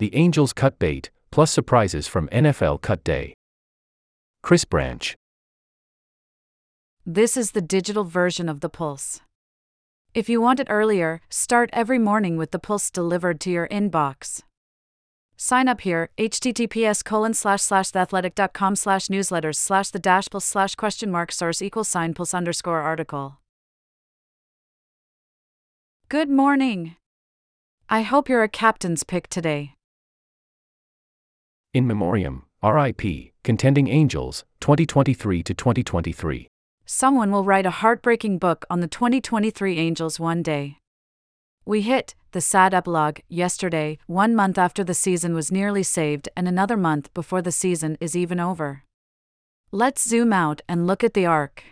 the Angels cut bait, plus surprises from NFL cut day. Chris Branch. This is the digital version of the Pulse. If you want it earlier, start every morning with the Pulse delivered to your inbox. Sign up here, https colon slash slash theathletic.com slash newsletters slash the dash pulse slash question mark source equal sign pulse underscore article. Good morning. I hope you're a captain's pick today. In Memoriam, RIP, Contending Angels, 2023 to 2023. Someone will write a heartbreaking book on the 2023 Angels one day. We hit the sad epilogue yesterday, one month after the season was nearly saved and another month before the season is even over. Let's zoom out and look at the arc.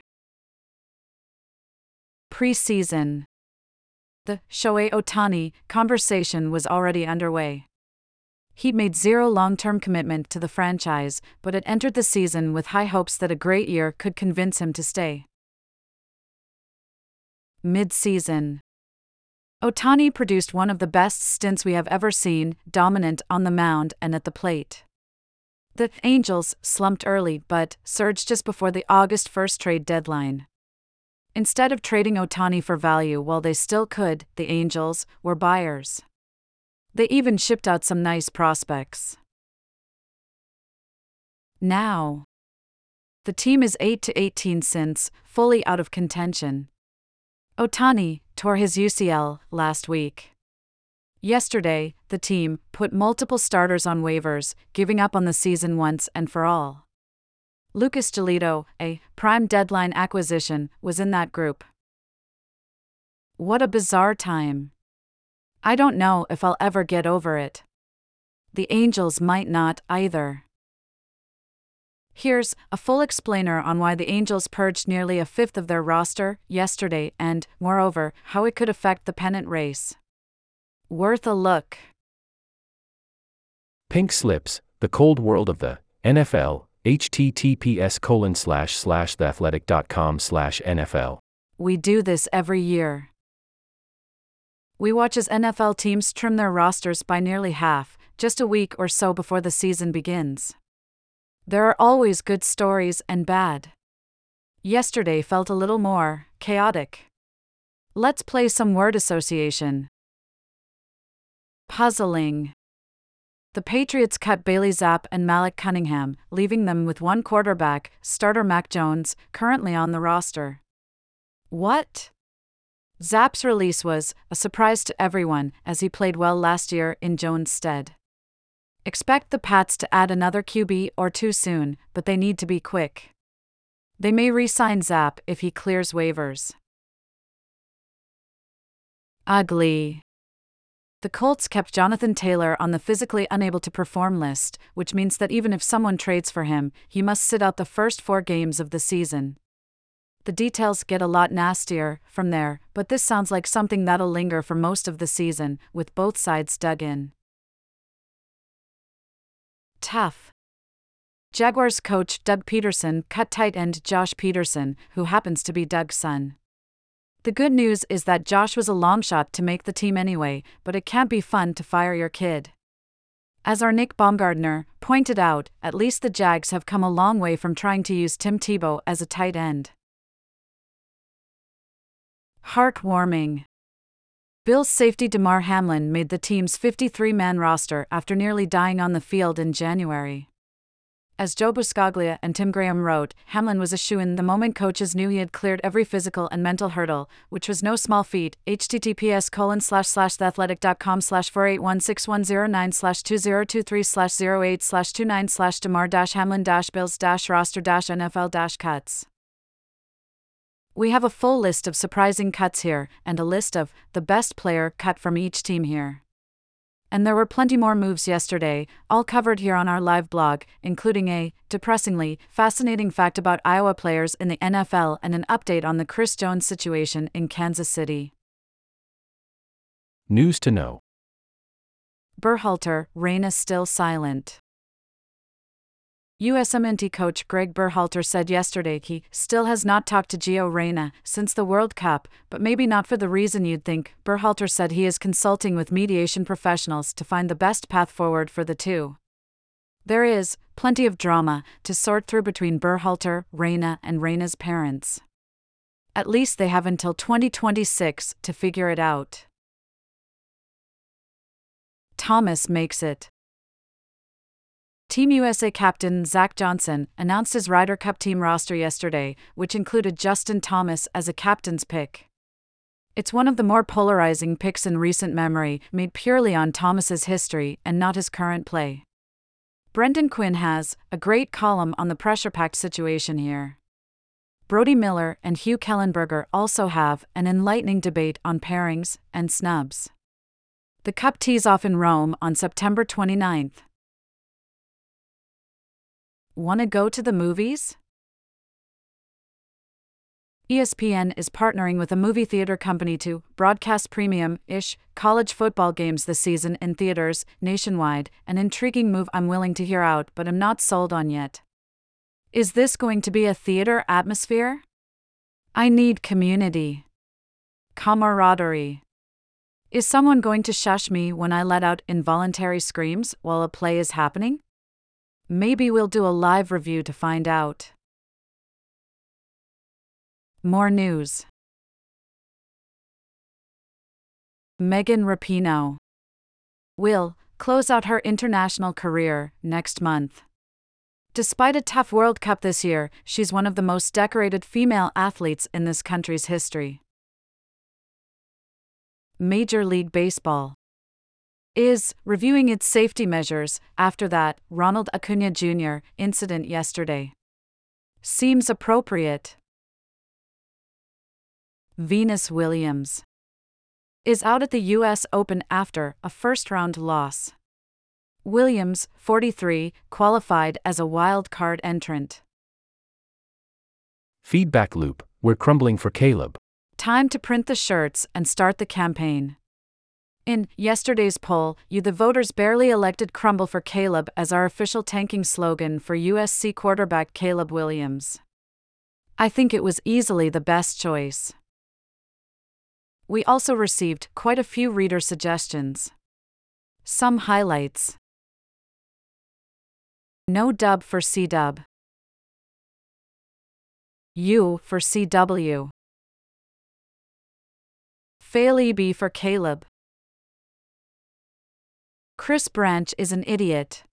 Preseason. The Shohei Ohtani conversation was already underway. He'd made zero long term commitment to the franchise, but had entered the season with high hopes that a great year could convince him to stay. Mid season. Ohtani produced one of the best stints we have ever seen, dominant on the mound and at the plate. The Angels slumped early but surged just before the August 1st trade deadline. Instead of trading Ohtani for value while they still could, the Angels were buyers. They even shipped out some nice prospects. Now, the team is 8 to 18 since, fully out of contention. Ohtani tore his UCL last week. Yesterday, the team put multiple starters on waivers, giving up on the season once and for all. Lucas Giolito, a prime deadline acquisition, was in that group. What a bizarre time. I don't know if I'll ever get over it. The Angels might not either. Here's a full explainer on why the Angels purged nearly a fifth of their roster yesterday and, moreover, how it could affect the pennant race. Worth a look. Pink Slips, The Cold World of the NFL, https colon slash slash theathletic.com slash NFL. We do this every year. We watch as NFL teams trim their rosters by nearly half, just a week or so before the season begins. There are always good stories and bad. Yesterday felt a little more chaotic. Let's play some word association. Puzzling. The Patriots cut Bailey Zappe and Malik Cunningham, leaving them with one quarterback, starter Mac Jones, currently on the roster. What? Zappe's release was a surprise to everyone as he played well last year in Jones' stead. Expect the Pats to add another QB or two soon, but they need to be quick. They may re sign Zappe if he clears waivers. Ugly. The Colts kept Jonathan Taylor on the physically unable to perform list, which means that even if someone trades for him, he must sit out the first four games of the season. The details get a lot nastier from there, but this sounds like something that'll linger for most of the season, with both sides dug in. Tough. Jaguars coach Doug Pederson cut tight end Josh Pederson, who happens to be Doug's son. The good news is that Josh was a long shot to make the team anyway, but it can't be fun to fire your kid. As our Nick Baumgardner pointed out, at least the Jags have come a long way from trying to use Tim Tebow as a tight end. Heartwarming. Bills safety Damar Hamlin made the team's 53 man roster after nearly dying on the field in January. As Joe Buscaglia and Tim Graham wrote, Hamlin was a shoe in the moment coaches knew he had cleared every physical and mental hurdle, which was no small feat. https colon slash slash theathletic.com slash 4816109 slash 2023 slash 08 slash 29 slash Damar dash Hamlin dash Bills dash roster dash NFL dash cuts. We have a full list of surprising cuts here, and a list of the best player cut from each team here. And there were plenty more moves yesterday, all covered here on our live blog, including a, depressingly, fascinating fact about Iowa players in the NFL and an update on the Chris Jones situation in Kansas City. News to know Berhalter, Reyna is still silent. USMNT coach Greg Berhalter said yesterday he still has not talked to Gio Reyna since the World Cup, but maybe not for the reason you'd think. Berhalter said he is consulting with mediation professionals to find the best path forward for the two. There is plenty of drama to sort through between Berhalter, Reyna, and Reyna's parents. At least they have until 2026 to figure it out. Thomas makes it. Team USA captain Zach Johnson announced his Ryder Cup team roster yesterday, which included Justin Thomas as a captain's pick. It's one of the more polarizing picks in recent memory, made purely on Thomas's history and not his current play. Brendan Quinn has a great column on the pressure packed situation here. Brody Miller and Hugh Kellenberger also have an enlightening debate on pairings and snubs. The Cup tees off in Rome on September 29th. Want to go to the movies? ESPN is partnering with a movie theater company to broadcast premium ish college football games this season in theaters nationwide, an intriguing move I'm willing to hear out but am not sold on yet. Is this going to be a theater atmosphere? I need community. Camaraderie. Is someone going to shush me when I let out involuntary screams while a play is happening? Maybe we'll do a live review to find out. More news. Megan Rapinoe will close out her international career next month. Despite a tough World Cup this year, she's one of the most decorated female athletes in this country's history. Major League Baseball is reviewing its safety measures after that Ronald Acuna Jr. incident yesterday. Seems appropriate. Venus Williams is out at the US Open after a first round loss. Williams, 43, qualified as a wild card entrant. Feedback loop We're crumbling for Caleb. Time to print the shirts and start the campaign. In yesterday's poll, you the voters barely elected Crumble for Caleb as our official tanking slogan for USC quarterback Caleb Williams. I think it was easily the best choice. We also received quite a few reader suggestions. Some highlights. No dub for C dub. U for CW. Fail EB for Caleb. Chris Branch is an idiot.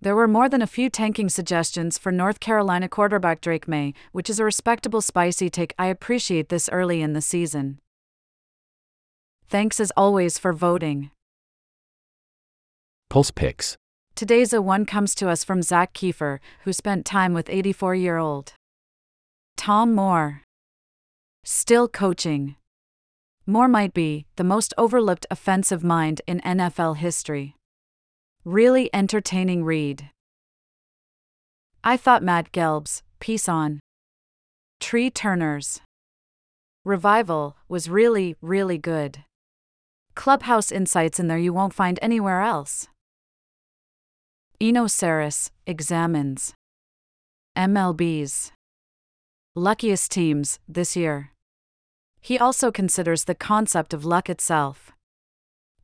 There were more than a few tanking suggestions for North Carolina quarterback Drake Maye, which is a respectable spicy take. I appreciate this early in the season. Thanks as always for voting. Pulse Picks. Today's a one comes to us from Zak Keefer, who spent time with 84 year old Tom Moore. Still coaching. Moore might be the most overlooked offensive mind in NFL history. Really entertaining read. I thought Matt Gelb's piece on Trea Turner's Revival was really, really good. Clubhouse insights in there you won't find anywhere else. Eno Sarris examines MLB's luckiest teams this year. He also considers the concept of luck itself.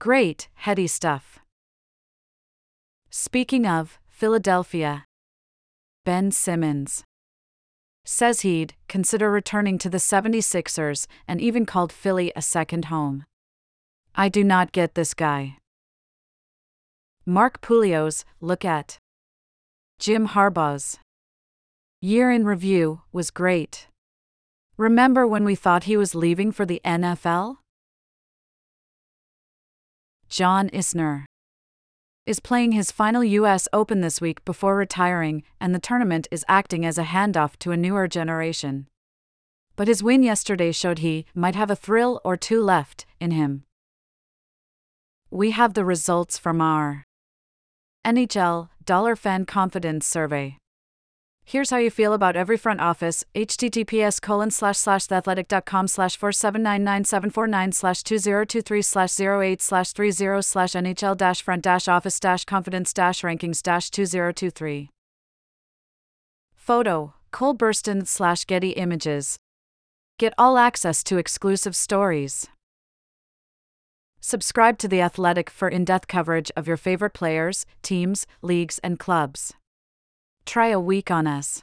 Great, heady stuff. Speaking of Philadelphia, Ben Simmons says he'd consider returning to the 76ers and even called Philly a second home. I do not get this guy. Mark Pouliot's look at Jim Harbaugh's year in review was great. Remember when we thought he was leaving for the NFL? John Isner is playing his final US Open this week before retiring, and the tournament is acting as a handoff to a newer generation. But his win yesterday showed he might have a thrill or two left in him. We have the results from our NHL Dollar Fan Confidence Survey. Here's how you feel about every front office. https colon slash slash theathletic.com slash 4799749 slash 2023 slash 08 slash 30 slash NHL dash front dash office dash confidence dash rankings dash 2023. Photo Cole Burston slash Getty Images. Get all access to exclusive stories. Subscribe to The Athletic for in depth coverage of your favorite players, teams, leagues, and clubs. Try a week on us.